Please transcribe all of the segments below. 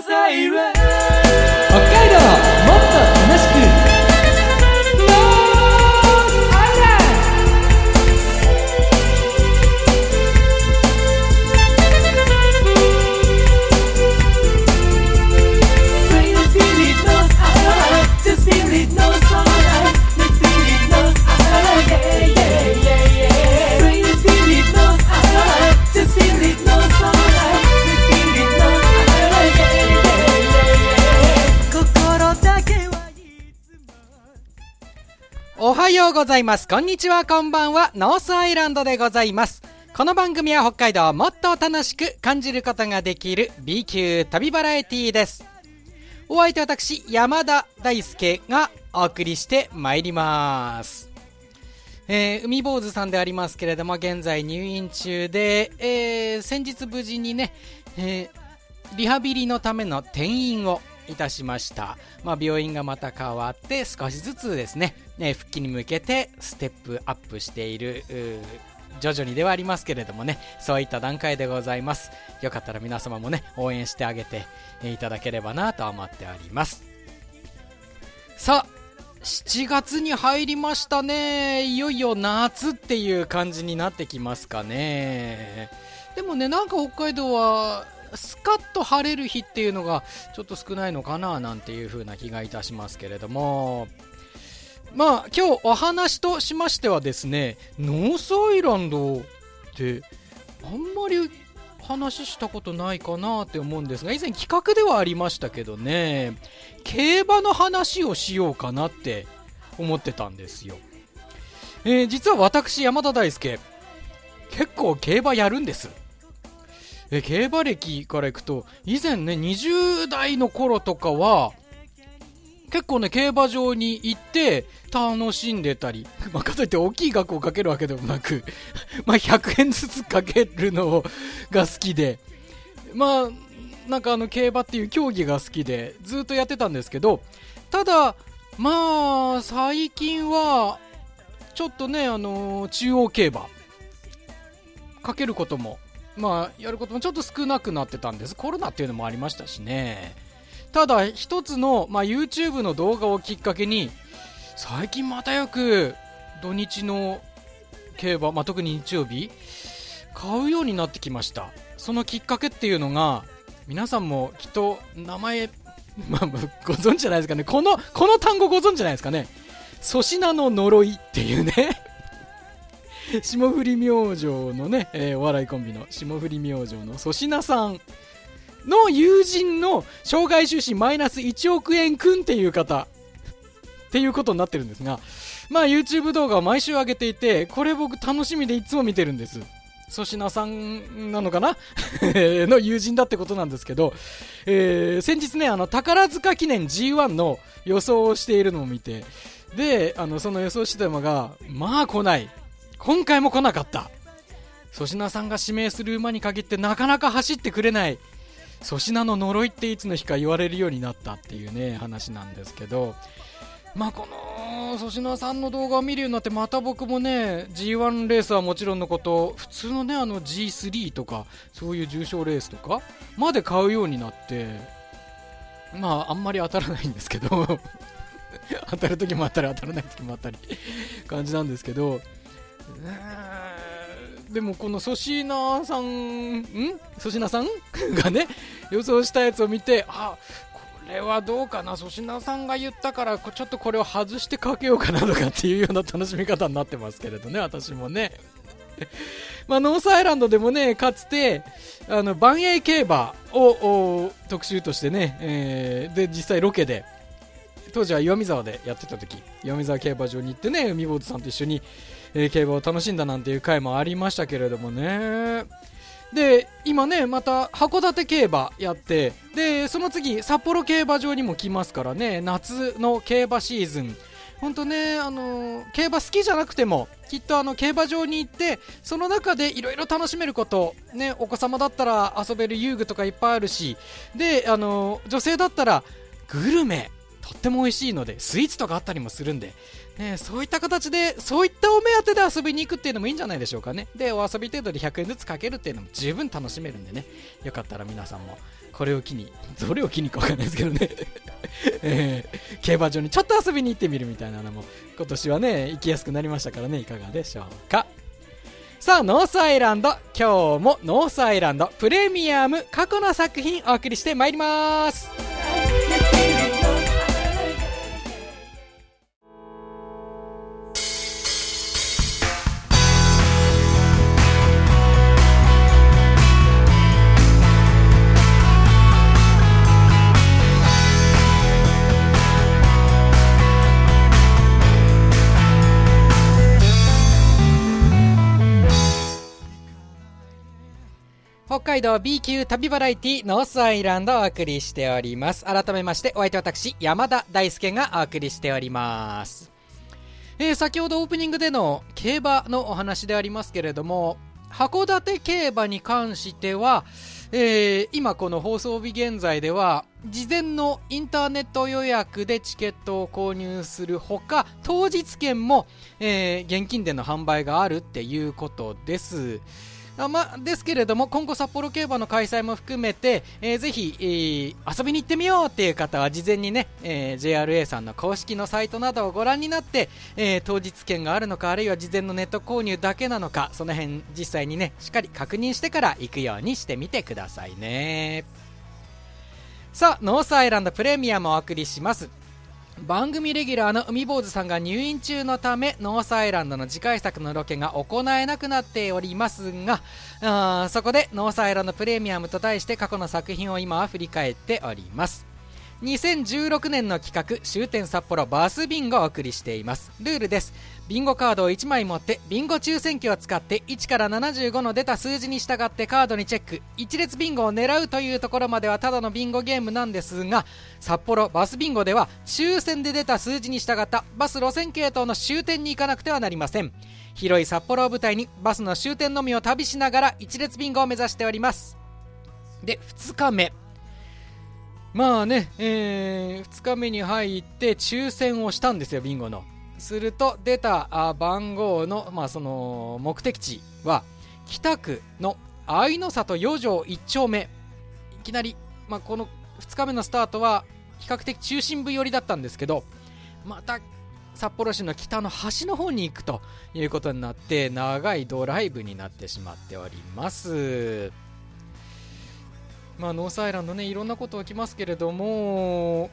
北海道もっと楽しく。ございます。こんにちは、こんばんは。ノースアイランドでございます。この番組は北海道をもっと楽しく感じることができる B 級旅バラエティーです。お相手私、山田大輔がお送りしてまいります。えー海坊主さんでありますけれども、現在入院中で、えー先日無事にね、えーリハビリのための転院をいたしました、まあ、病院がまた変わって少しずつですねね復帰に向けてステップアップしている徐々にではありますけれどもねそういった段階でございます。よかったら皆様もね応援してあげていただければなと思っております。さあ7月に入りましたね。いよいよ夏っていう感じになってきますかね。でもねなんか北海道はスカッと晴れる日っていうのがちょっと少ないのかななんていう風な気がいたしますけれども。まあ今日お話としましてはですねノースアイランドってあんまり話したことないかなって思うんですが以前企画ではありましたけどね競馬の話をしようかなって思ってたんですよ、えー実は私山田大輔結構競馬やるんです。え競馬歴からいくと以前ね20代の頃とかは結構ね競馬場に行って楽しんでたり、まあ、かといって大きい額をかけるわけでもなく ま100円ずつかけるのが好きでまあなんかあの競馬っていう競技が好きでずっとやってたんですけどただまあ最近はちょっとねあの中央競馬かけることもまあやることもちょっと少なくなってたんです。コロナっていうのもありましたしね。ただ一つの、まあ、YouTube の動画をきっかけに最近またよく土日の競馬、まあ、特に日曜日買うようになってきました。そのきっかけっていうのが皆さんもきっと名前、まあ、ご存知じゃないですかね。このこの単語ご存知じゃないですかね。粗品の呪いっていうね。霜降り明星のね、えーお笑いコンビの霜降り明星の粗品さんの友人の障害収支マイナス1億円くんっていう方っていうことになってるんですが、まあ YouTube 動画を毎週上げていて、これ僕楽しみでいつも見てるんです。粗品さんなのかな？の友人だってことなんですけど、えー先日ね、あの、宝塚記念 G1 の予想をしているのを見て、で、あの、その予想してた馬が、まあ来ない。今回も来なかった。粗品さんが指名する馬に限ってなかなか走ってくれない。粗品の呪いっていつの日か言われるようになったっていうね、話なんですけど、まあこの粗品さんの動画を見るようになってまた僕もね G1 レースはもちろんのこと普通のねあの G3 とかそういう重賞レースとかまで買うようになってまああんまり当たらないんですけど 当たる時もあったり当たらない時もあったり感じなんですけどでもこの粗品さんん？粗品さん？がね予想したやつを見てあこれはどうかな？粗品さんが言ったからちょっとこれを外してかけようかなとかっていうような楽しみ方になってますけれどね私もね。まあ、ノースアイランドでもねかつてあの万栄競馬を特集としてね、えーで実際ロケで当時は岩見沢でやってた時岩見沢競馬場に行ってね海坊主さんと一緒に、えー競馬を楽しんだなんていう回もありましたけれどもね。で今ねまた函館競馬やってでその次札幌競馬場にも来ますからね夏の競馬シーズン。本当ねあの競馬好きじゃなくてもきっとあの競馬場に行ってその中でいろいろ楽しめること、ね、お子様だったら遊べる遊具とかいっぱいあるしであの女性だったらグルメとっても美味しいのでスイーツとかあったりもするんで、ね、そういった形でそういったお目当てで遊びに行くっていうのもいいんじゃないでしょうかね。でお遊び程度で100円ずつかけるっていうのも十分楽しめるんでね。よかったら皆さんもこれを機に、それを機にかわかんないですけどね。えー、競馬場にちょっと遊びに行ってみるみたいなのも、今年はね、行きやすくなりましたからね、いかがでしょうか。さあ、ノースアイランド、今日もノースアイランドプレミアム過去の作品お送りしてまいります。海道 B 級旅バラエティノースアイランドをお送りしております。改めまして、お相手私、山田大輔がお送りしております。えー、先ほどオープニングでの競馬のお話でありますけれども、函館競馬に関しては、えー、今この放送日現在では、事前のインターネット予約でチケットを購入するほか、当日券も、えー、現金での販売があるっていうことです。あまですけれども今後札幌競馬の開催も含めて、えー、ぜひ、えー、遊びに行ってみようっていう方は事前にね、えー、JRA さんの公式のサイトなどをご覧になって、え、当日券があるのかあるいは事前のネット購入だけなのかその辺実際にねしっかり確認してから行くようにしてみてくださいね。さあノースアイランドプレミアムをお送りします。番組レギュラーの海坊主さんが入院中のためノースアイランドの次回作のロケが行えなくなっておりますがあそこでノースアイランドプレミアムと題して過去の作品を今は振り返っております。2016年の企画終点札幌バスビンゴをお送りしています。ルールです。ビンゴカードを1枚持ってビンゴ抽選機を使って1から75の出た数字に従ってカードにチェック。1列ビンゴを狙うというところまではただのビンゴゲームなんですが札幌バスビンゴでは抽選で出た数字に従ったバス路線系統の終点に行かなくてはなりません。広い札幌を舞台にバスの終点のみを旅しながら1列ビンゴを目指しております。で2日目。まあね、えー、2日目に入って抽選をしたんですよ、ビンゴの。すると、出た番号の、まあ、その目的地は、北区の愛の里4条1丁目。いきなり、まあ、この2日目のスタートは、比較的中心部寄りだったんですけど、また札幌市の北の端の方に行くということになって、長いドライブになってしまっております。まあ、ノースアイランドね、いろんなこと起きますけれども、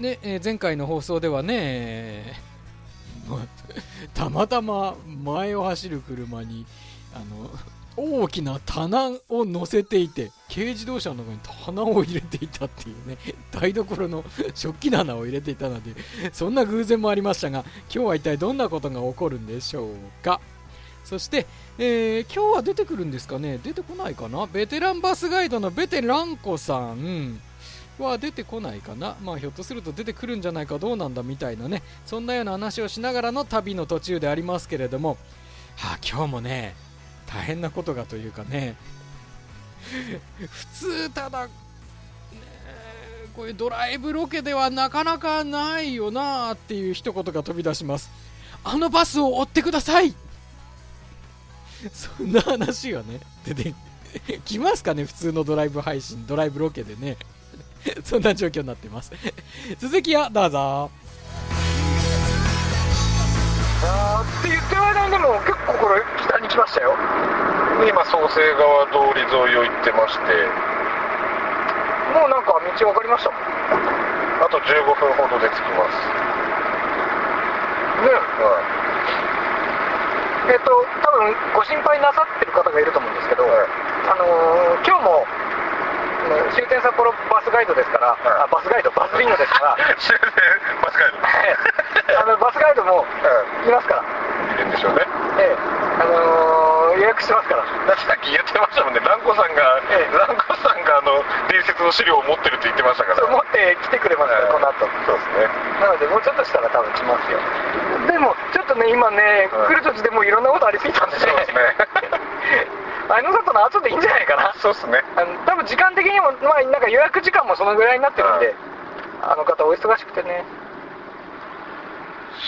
ね、えー、前回の放送ではね、たまたま前を走る車に、あの、大きな棚を乗せていて、軽自動車の中に棚を入れていたっていうね、台所の食器棚を入れていたので、そんな偶然もありましたが、今日は一体どんなことが起こるんでしょうか。そして、えー、今日は出てくるんですかね？出てこないかな？ベテランバスガイドのベテランコさん。は出てこないかな。まあひょっとすると出てくるんじゃないかどうなんだみたいなね。そんなような話をしながらの旅の途中でありますけれども。はあ今日もね大変なことがというかね。普通ただ、ね、こういうドライブロケではなかなかないよなっていう一言が飛び出します。あのバスを追ってください。そんな話がね、出てきますかね、普通のドライブ配信、ドライブロケでね。そんな状況になってます。続きはどうぞ。あーって言ってる間にでも結構これ北に来ましたよ。今、創成川通り沿いを行ってまして、もうなんか道分かりましたもん。あと15分ほどで着きます。ね、はい。えっと、多分ご心配なさってる方がいると思うんですけど、はい、あのー、今日も終点札幌バスガイドですから、はい、あバスガイド、バスビンゴですから、終点バスガイドあのバスガイドもいますから、いるんでしょうね。ええあのー、予約してますから。さっき言ってましたもんね、ランコさんが、ええ、ランコさんがあの伝説の資料を持ってるって言ってましたから。そう持って来てくれますから、この後。そうですね。なので、もうちょっとしたら多分来ますよ。でも、ちょっとね、今ね、来る途中でもういろんなことありすぎたんでね。そうですね。あの里の後でいいんじゃないかな。そうですね。あの多分時間的にも、まあ、なんか予約時間もそのぐらいになってるんで、あの方お忙しくてね。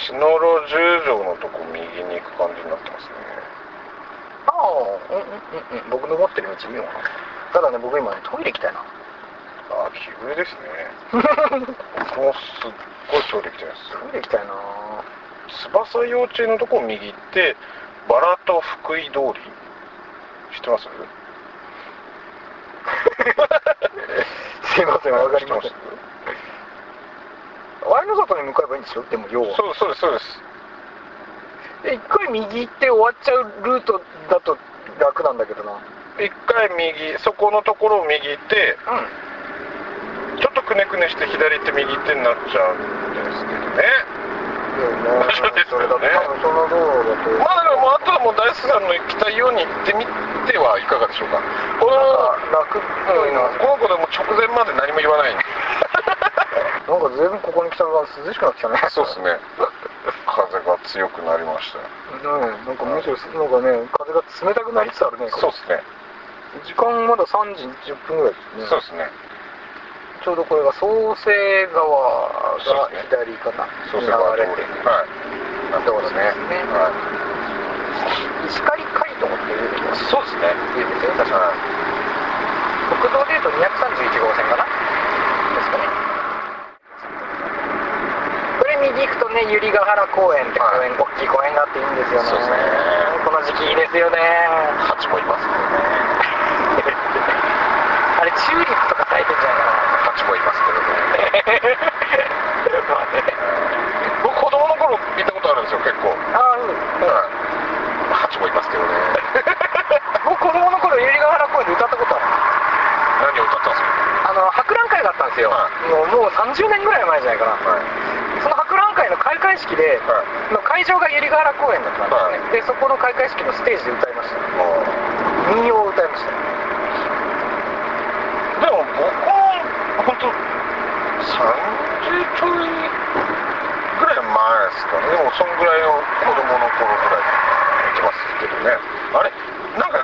篠路十条のとこ右に行く感じになってますね。ああ、うんうんうんうん。僕の持ってる道見ようかな。ただね僕今ねトイレ行きたいなああ奇遇ですね 僕もすっごいトイレ行きたいですトイレ行きたいな翼幼稚園のとこを右行ってバラと福井通り知ってます？すいませんわかりま知ってすワイの里に向かえばいいんですよでも要は。そうそうですそうです。で一回右行って終わっちゃうルートだと楽なんだけどな。一回右そこのところを右行ってうちょっとくねくねして左行って右行ってになっちゃうんですけどねそうですよね。その道路だとまあだからもうあとはもう大輔さんの行きたいように行ってみてはいかがでしょうか。この楽この子でも直前まで何も言わない なんか随分ここに来たら涼しくなってきたね。そうですね。風が強くなりましたよ。ねなんかむしろなんかね風が冷たくなりつつあるねそうですね。時間まだ3時10分ぐらいですね。そうですねちょうどこれが創生川が左かな。そうすれば通り。流れてる。はい。なってますねそうですねは石狩街道ってい。ういそうですね。いうんですよ。確かは国道でいうと231号線かな。ですかね。これ右行くとね百合ヶ原公園って公園、大きい公園があっていいんですよね。そうですね。この時期いいですよね。い蜂もいますけどね。あれチューリップとか咲いてんじゃないかな蜂もいますけどねまあね僕子供の頃見たことあるんですよ結構。あーうん。はい蜂もいますけどね。僕子供の頃百合ヶ原公園で歌ったことある。何を歌ったんですかあの博覧会があったんですよ、はもうもう30年ぐらい。前じゃないかな、はいその博覧会の開会式で、はい。の会場が百合ヶ原公園だったんですね、はい。でそこの開会式のステージで歌いました。民謡を歌いましたでも僕も本当30ちょいぐらい前ですかね。でもそんぐらいの子供の頃ぐらい見てますけどね。あれ？なんか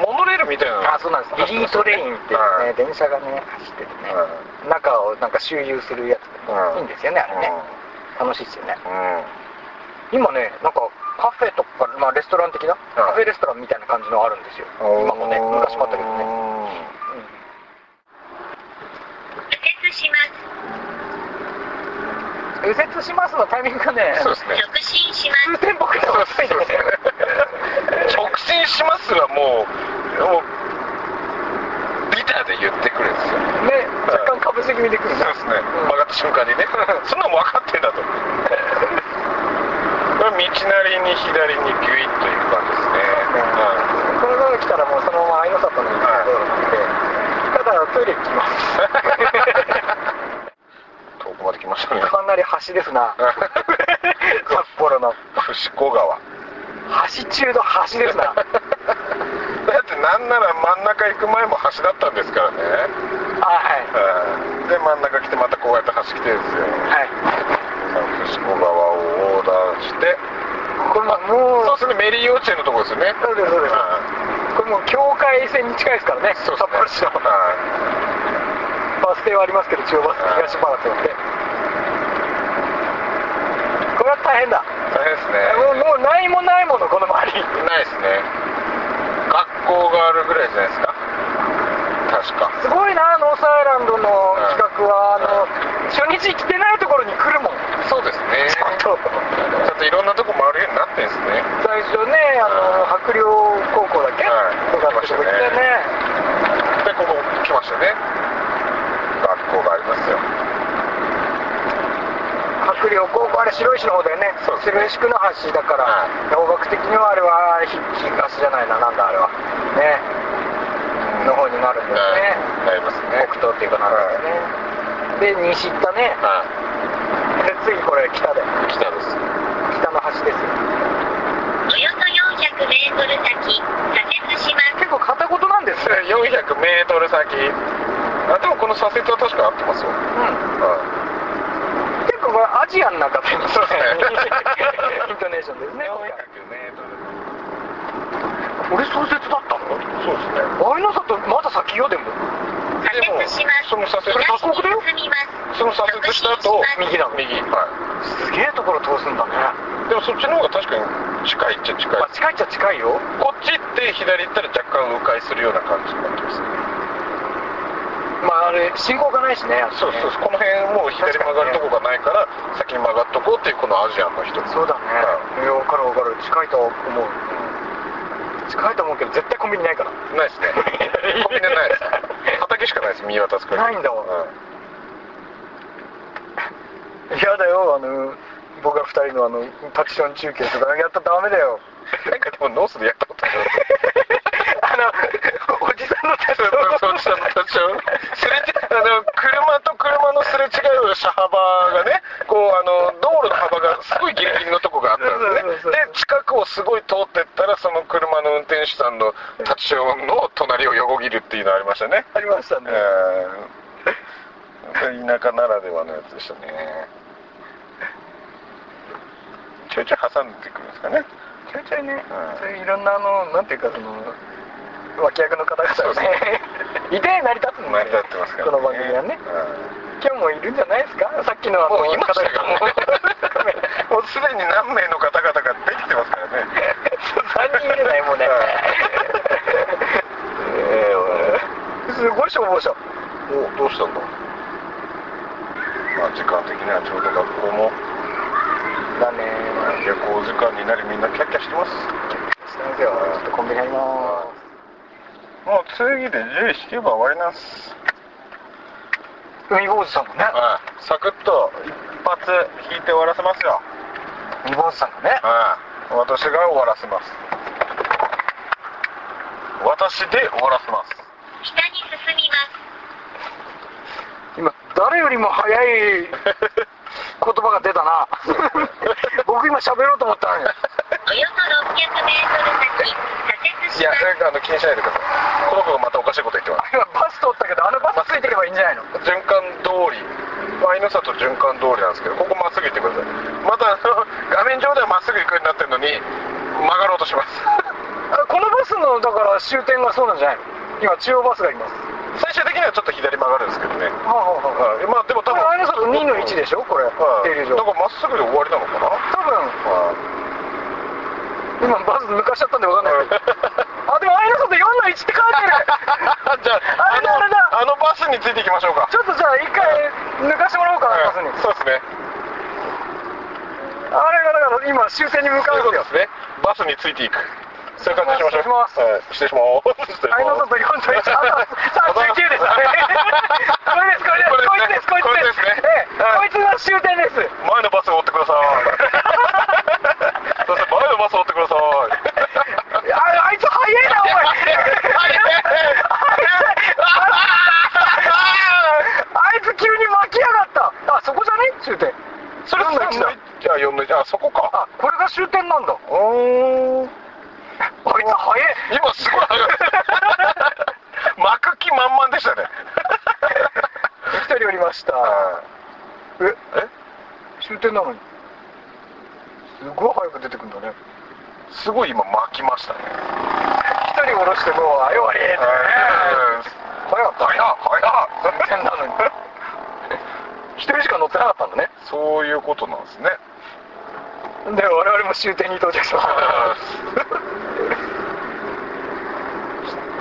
モノレールみたいなのあそうなんです。リリートレインっていうね、はい。電車がね走っててね、は中をなんか周遊するやつで、うんい。いんですよねあれね、楽しいですよね。うん、うん今ねなんかカフェとか、まあ、レストラン的な、カフェレストランみたいな感じのあるんですよ。今もね昔もあったけどね、うん右折します。右折しますのタイミングがね。そうですね。直進します。通天僕で遅いんですよ直進しますはもうもうビターで言ってくるんですよ。ね若干かぶせ気味で来るんだそうですね。曲がった瞬間にね。そんなの分かってんだと。これ道なりに左にギュイッと行く感じですね、はいこのまま来たらもうそのまま愛の里の道路なんで、ただトイレ行きます まで来ましたねかなり橋ですな。札幌の。伏子川。橋中の橋ですな。だってなんなら真ん中行く前も橋だったんですからね。はいはい。で真ん中来てまたこうやって橋来てるんですよ。はい。伏子川を横断して。これももうそうですねメリー幼稚園のとこですよね。そうですそうです。はこれもう境界線に近いですからね。いそう札幌市の。はバス停はありますけど中央バス東バスって。これは大変だ。い大変ですね。もうもうないもないものこの周り。ないですね。学校があるぐらいじゃないですか。確か。すごいなノースアイランドの企画は。あの初日来てないところに来るもん。そうですね。ちょっと。ちょっといろんなとこ回るようになってんですね。最初ねあの白陵高校だっけ、はい。とかってとこ行ってね。でここ来ましたね。学校がありますよ白陵高校あれ白石の方だよね。そうです。ね白石区の橋だから、は方角的にはあれはひ東じゃないななんだあれは。ね。の方になるんですね、なりますね。北東っていうかなるんですね、で西行ったね。はで次これ北で。い北です。北の橋ですよ。およそ400メートル先、左折します。結構片言なんですね400メートル先。あでもこの左折は確か合ってますよ、うんアジアンな方にそうですねイントネーションですねい、400メートル。俺創設だったの？そうですね。ワイナ里まだ先よでも。左折します。その左折それだよ。その左折した後右なの右はすげえところ通すんだね。いでもそっちの方が確かに近いっちゃ近い。まあ近いっちゃ近いよ。こっち行って左行ったら若干迂回するような感じになってますねあれ信号がないしね。そうそうそう。この辺もう左曲がるとこがないから先に曲がっとこうっていうこのアジアンの人。そうだね。いや分かる分かる近いと思う。近いと思うけど絶対コンビニないから。ないですね。コンビニないです畑しかないです。見渡すからないんだわ。うん。嫌だよあの僕ら二人のあのタクション中継とか。やったらダメだよ。なんかでもノースでやったことある。あのおじさんのタクションそうそうそうそうすれ違あの車と車のすれ違う車幅がねこうあの道路の幅がすごいギリギリのとこがあったんですね。で近くをすごい通ってったらその車の運転手さんのタッチションの隣を横切るっていうのありましたね。ありましたね。うん田舎ならではのやつでしたね。ちょいちょい挟んでくるんですかね。ちょいちょいね、うん。そういういろんなあのなんていうかその脇役の方々がね いて成り立つん成り立ってますからこの番組はね。今日もいるんじゃないですか？さっきのあのもういましも。うすでに何名の方々ができてますからね。3人いるねもうね。えー。すごい消防車。おどうしたんだ？まあ時間的にはちょうど学校も。だね。下校時間になりみんなキャッキャしてます。してますよ。ちょっとコンビニ入りまもう次で10引けば終わりなんす。す海坊主さんのね。はい。サクッと一発引いて終わらせますよ。海坊主さんのね。はい。私が終わらせます。私で終わらせます。北に進みます。今誰よりも早い 言葉が出たな。僕今喋ろうと思ったのにおよそ600メートル先、左折いやします。あの気にしないでくださいこの子がまたおかしいこと言ってます 今バス通ったけどあのバスついていけばいいんじゃないの？循環通り愛の里循環通りなんですけどここまっすぐ行ってくださいまた画面上ではまっすぐ行くようになってるのに曲がろうとしますあこのバスのだから終点がそうなんじゃないの今中央バスがいます最終的にはちょっと左曲がるんですけどねはあはあははいまあでも多分ああの里2の1でしょこれはい停留所だからまっすぐで終わりなのかな多分は今バス抜かしちゃったんで分かんないけ。ど あでもあの里4の1って書いてる。い じゃああれだあれだ。あのバスについていきましょうか。ちょっとじゃあ一回抜かしてもらおうかなバスに。はいそうですね。あれがだから今終点に向かそううんですね。バスについていく。そういう感じにしましょう。はい。失礼します。失礼します。あの里4の1あと39 です。これですこれです。こいつですこいつでですこいつが終点です。前のバスを追ってくださいそうです前のバスを追ってくださいああいつ早いなお前あいつ急に巻きやがったあそこじゃね終点それ4の1だじゃあ4の1あそこか。あこれが終点なんだ。あおー。いつ早い。今すごい上がる巻く気満々でしたね。一人おりました。ええ？終点なのに。すごい早く出てくるんだね。すごい今巻きましたね。一人下ろしてもうあ終わりってね。早かった早っ早っ。終点なのに。一人しか乗ってなかったんだね。そういうことなんですねで我々も終点に到着しました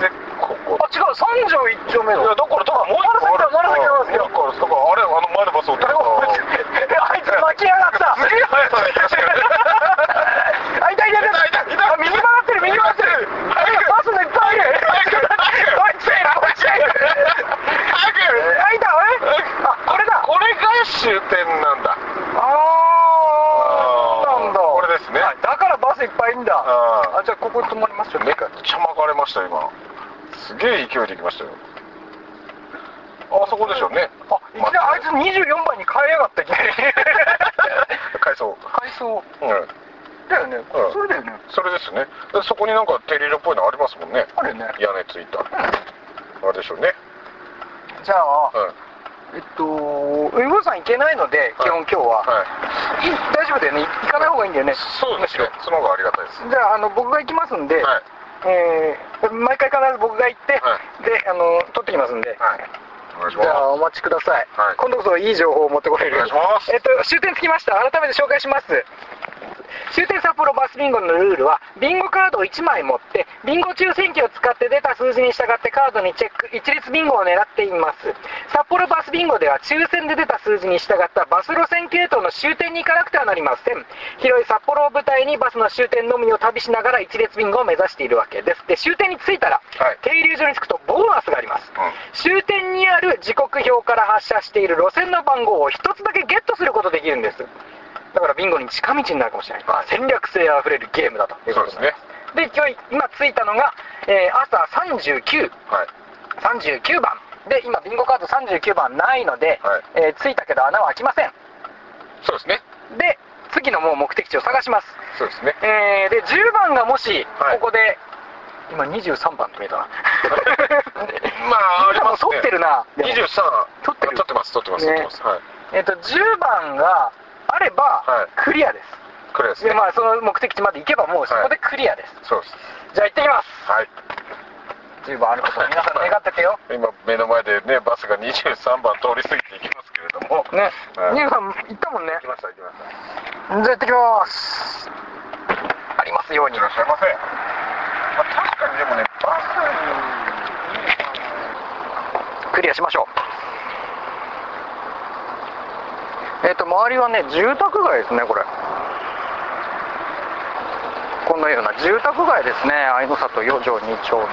でここ。あ違う三条一丁目の。いやだから多分もう一個ある。まだ先だまだ。からあれあの前のバスを あいつ巻きやがった。すげえ速さで行きましたよあいたいたい。たい右曲がってる右曲がってる。バスっぱいいる。早く。おいついおいつい早く。あいたえあこれだ。これが終点なんだあーなんだこれですねはいだからバスいっぱいいんだああじゃあここに止まりますよめっちゃ巻かれましたよ今。すげえ勢いで行きましたよ。あそこでしょうね。あいきなりあ。いつ24番に変えやがったいきなり階層階層うん。だよね。うん。それだよね。それですね。でそこになんかテリーラっぽいのありますもんね。あるよね。屋根ついた。あれでしょうね。じゃあ。うんえっと海坊さん行けないので基本今日は。はい。い大丈夫だよね。行かない方がいいんだよね。そうですね。その方がありがたいです。じゃああの僕が行きますんで、はい。えー毎回必ず僕が行って、はであの取ってきますんで、はい。お願いしじゃあまお待ちください、はい。今度こそいい情報を持ってこれる。お願いします。えっと終点着きました。改めて紹介します終点札幌バスビンゴのルールはビンゴカードを1枚持ってビンゴ抽選機を使って出た数字に従ってカードにチェック一律ビンゴを狙っています。札幌バスビンゴでは抽選で出た数字に従ったバス路線系統の終点に行かなくてはなりません。広い札幌を舞台にバスの終点のみを旅しながら一列ビンゴを目指しているわけです。で終点に着いたら、はい。停留所に着くとボーナスがあります、終点にある時刻表から発車している路線の番号を一つだけゲットすることできるんですだからビンゴに近道になるかもしれない、まあ、戦略性あふれるゲームだというですね。で今日今着いたのが、えー朝39はい。39番。で今ビンゴカード39番ないので、はい。えー着いたけど穴は開きません。そうですね。で次のもう目的地を探します。そうですね。えーで10番がもしはい。ここで、今23番って見えたな。まあありもますね。取ってるな。でも23取ってる。取ってます取ってますね。取ってます。はい。えっ、と10番があればはい。クリアです、でこれですね。まあその目的地まで行けばもうそこでクリアです、そうです。じゃあ行ってきます。はい。10番あることを皆さん願っててよ 今目の前でねバスが23番通り過ぎていきますけれども。ね。はい。ニューさん行ったもんね。行きました行きました。じゃあ行ってきます。ありますように。いらっしゃいませ、まあ、確かにでもねバクリアしましょうえっ、と周りはね住宅街ですねこれ。このような。住宅街ですね愛の里4条2丁目。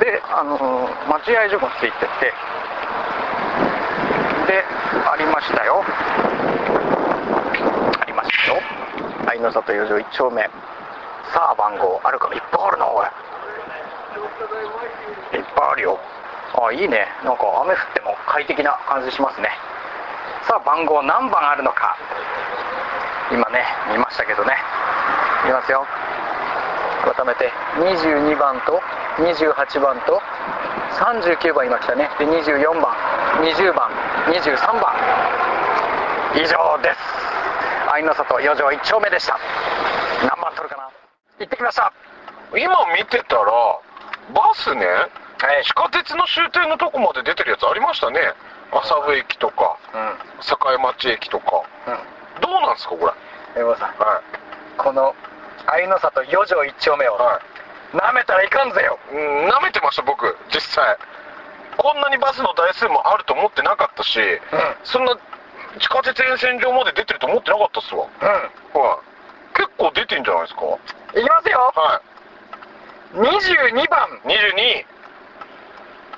であのー待合所もついてて。でありましたよ。ありましたよ。愛の里4条1丁目。さあ番号あるかないっぱいあるなおい。いっぱいあるよ。あいいね。なんか雨降っも快適な感じしますね。さあ番号何番あるのか。今ね見ましたけどね。見ますよ。改めて22番と28番と39番いましたね。で24番20番23番。以上です。愛の里4条1丁目でした。何番取るかな。行ってきました。今見てたらバスね、地下鉄の終点のとこまで出てるやつありましたね。麻布駅とかうん。栄町駅とか。うん。どうなんですかこれ。江本さん。はい。この愛の里4条1丁目をはい。なめたらいかんぜよ。うん舐めてました僕実際。こんなにバスの台数もあると思ってなかったし、そんな地下鉄沿線上まで出てると思ってなかったっすわ。うん。はい。結構出てんじゃないですか。いきますよ。は22番。い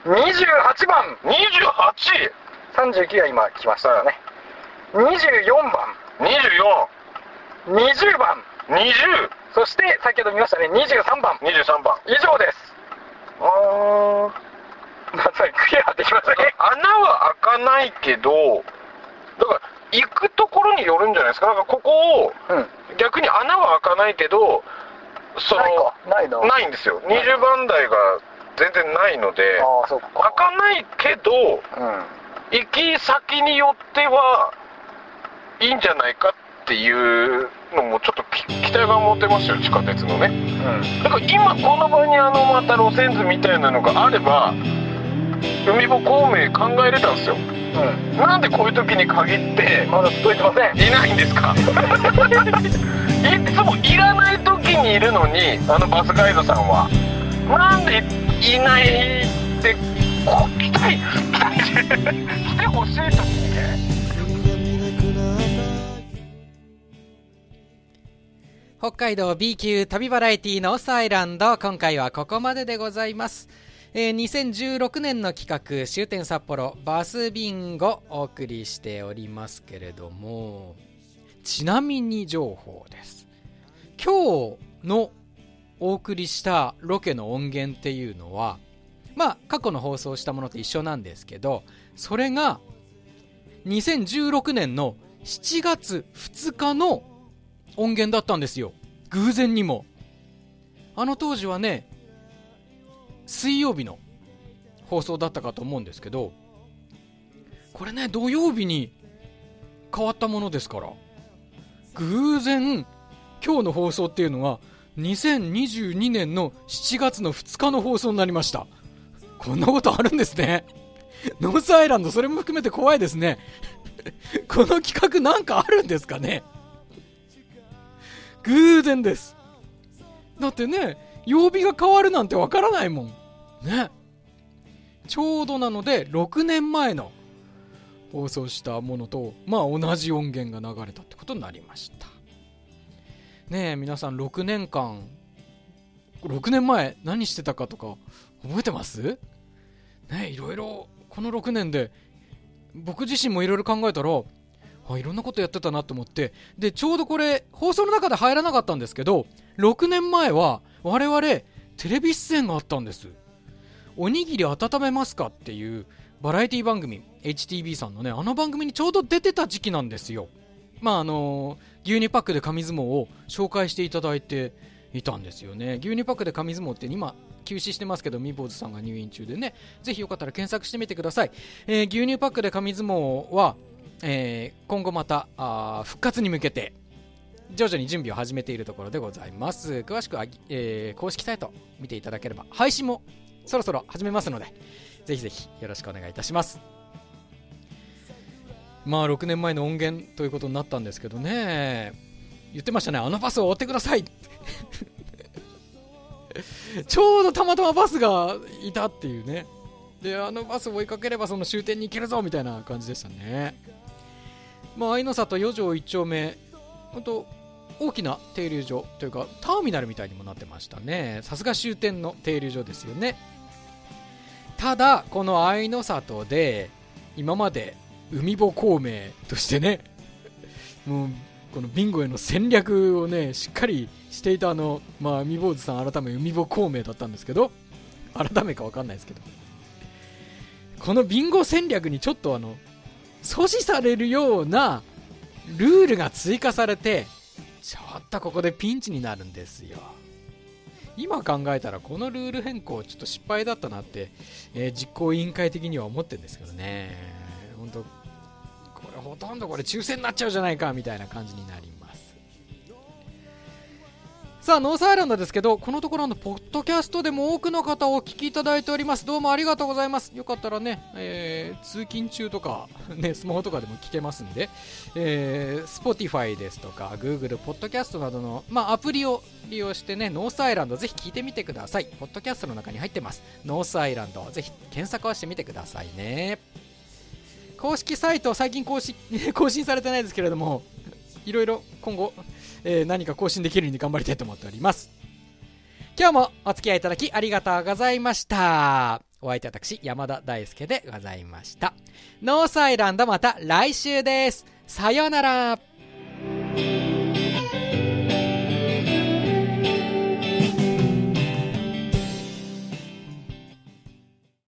28番2228 39が今来ましたよね。24番。24 20番。20そして先ほど見ましたね。23番。23番。以上です。あまさにクリアできません。穴は開かないけどだから行くところによるんじゃないですか。だからここをうん。逆に穴は開かないけどそのないんですよ。20番台が全然ないので開か。かないけどうん。行き先によってはいいんじゃないかっていうのもちょっとき期待が持てますよ地下鉄のね。うん。だから今この場にあのまた路線図みたいなのがあれば海ぼ孔明考えれたんですよ。うん。なんでこういう時に限ってまだ届いてません。いないんですか？いつもいらない時にいるのにあのバスガイドさんは。なんでいないってこう来たい来てほしい時にね北海道 B 級旅バラエティノースアイランド今回はここまででございます、えー2016年の企画終点札幌バスビンゴお送りしておりますけれどもちなみに情報です。今日のお送りしたロケの音源っていうのはまあ過去の放送したものと一緒なんですけどそれが2016年の7月2日の音源だったんですよ。偶然にも。あの当時はね水曜日の放送だったかと思うんですけどこれね土曜日に変わったものですから偶然今日の放送っていうのが2022年の7月の2日の放送になりましたこんなことあるんですねノースアイランドそれも含めて怖いですね この企画なんかあるんですかね偶然です。だってね、曜日が変わるなんてわからないもん。ね。ちょうどなので、6年前の放送したものと、まあ同じ音源が流れたってことになりました。ねえ、皆さん6年間、6年前何してたかとか覚えてます？ねえ、いろいろ、この6年で、僕自身もいろいろ考えたら、あいろんなことやってたなと思ってでちょうどこれ放送の中で入らなかったんですけど6年前は我々テレビ出演があったんです。おにぎり温めますかっていうバラエティ番組 HTB さんのねあの番組にちょうど出てた時期なんですよ。まああの牛乳パックで紙相撲を紹介していただいていたんですよね。牛乳パックで紙相撲って今休止してますけどみ坊主さんが入院中でね。ぜひよかったら検索してみてください、えー牛乳パックで紙相撲はえー今後またあ復活に向けて徐々に準備を始めているところでございます。詳しくは、えー公式サイト見ていただければ配信もそろそろ始めますのでぜひぜひよろしくお願いいたします。まあ6年前の音源ということになったんですけどね。言ってましたね。あのバスを追ってください。ちょうどたまたまバスがいたっていうね。であのバスを追いかければその終点に行けるぞみたいな感じでしたね。まあ、愛の里4条1丁目、本当大きな停留所というか、ターミナルみたいにもなってましたね。さすが終点の停留所ですよね。ただ、この愛の里で、今まで海坊孔明としてね、もう、このビンゴへの戦略をね、しっかりしていたあの、まあ、海坊主さん改め海坊孔明だったんですけど、改めかわかんないですけど、このビンゴ戦略にちょっとあの、阻止されるようなルールが追加されてちょっとここでピンチになるんですよ。今考えたらこのルール変更ちょっと失敗だったなって、えー実行委員会的には思ってるんですけどね。本当これほとんどこれ抽選になっちゃうじゃないかみたいな感じになります。さあノースアイランドですけどこのところのポッドキャストでも多くの方お聞きいただいております。どうもありがとうございます。よかったらね、えー通勤中とか、ね、スマホとかでも聞けますんで、えー、Spotify ですとか Google ポッドキャストなどの、まあ、アプリを利用してねノースアイランドぜひ聞いてみてください。ポッドキャストの中に入ってます。ノースアイランドぜひ検索をしてみてくださいね。公式サイト最近更新 更新されてないですけれどもいろいろ今後、えー何か更新できるように頑張りたいと思っております。今日もお付き合いいただきありがとうございました。お相手私山田大輔でございました。ノースアイランドまた来週です。さようなら。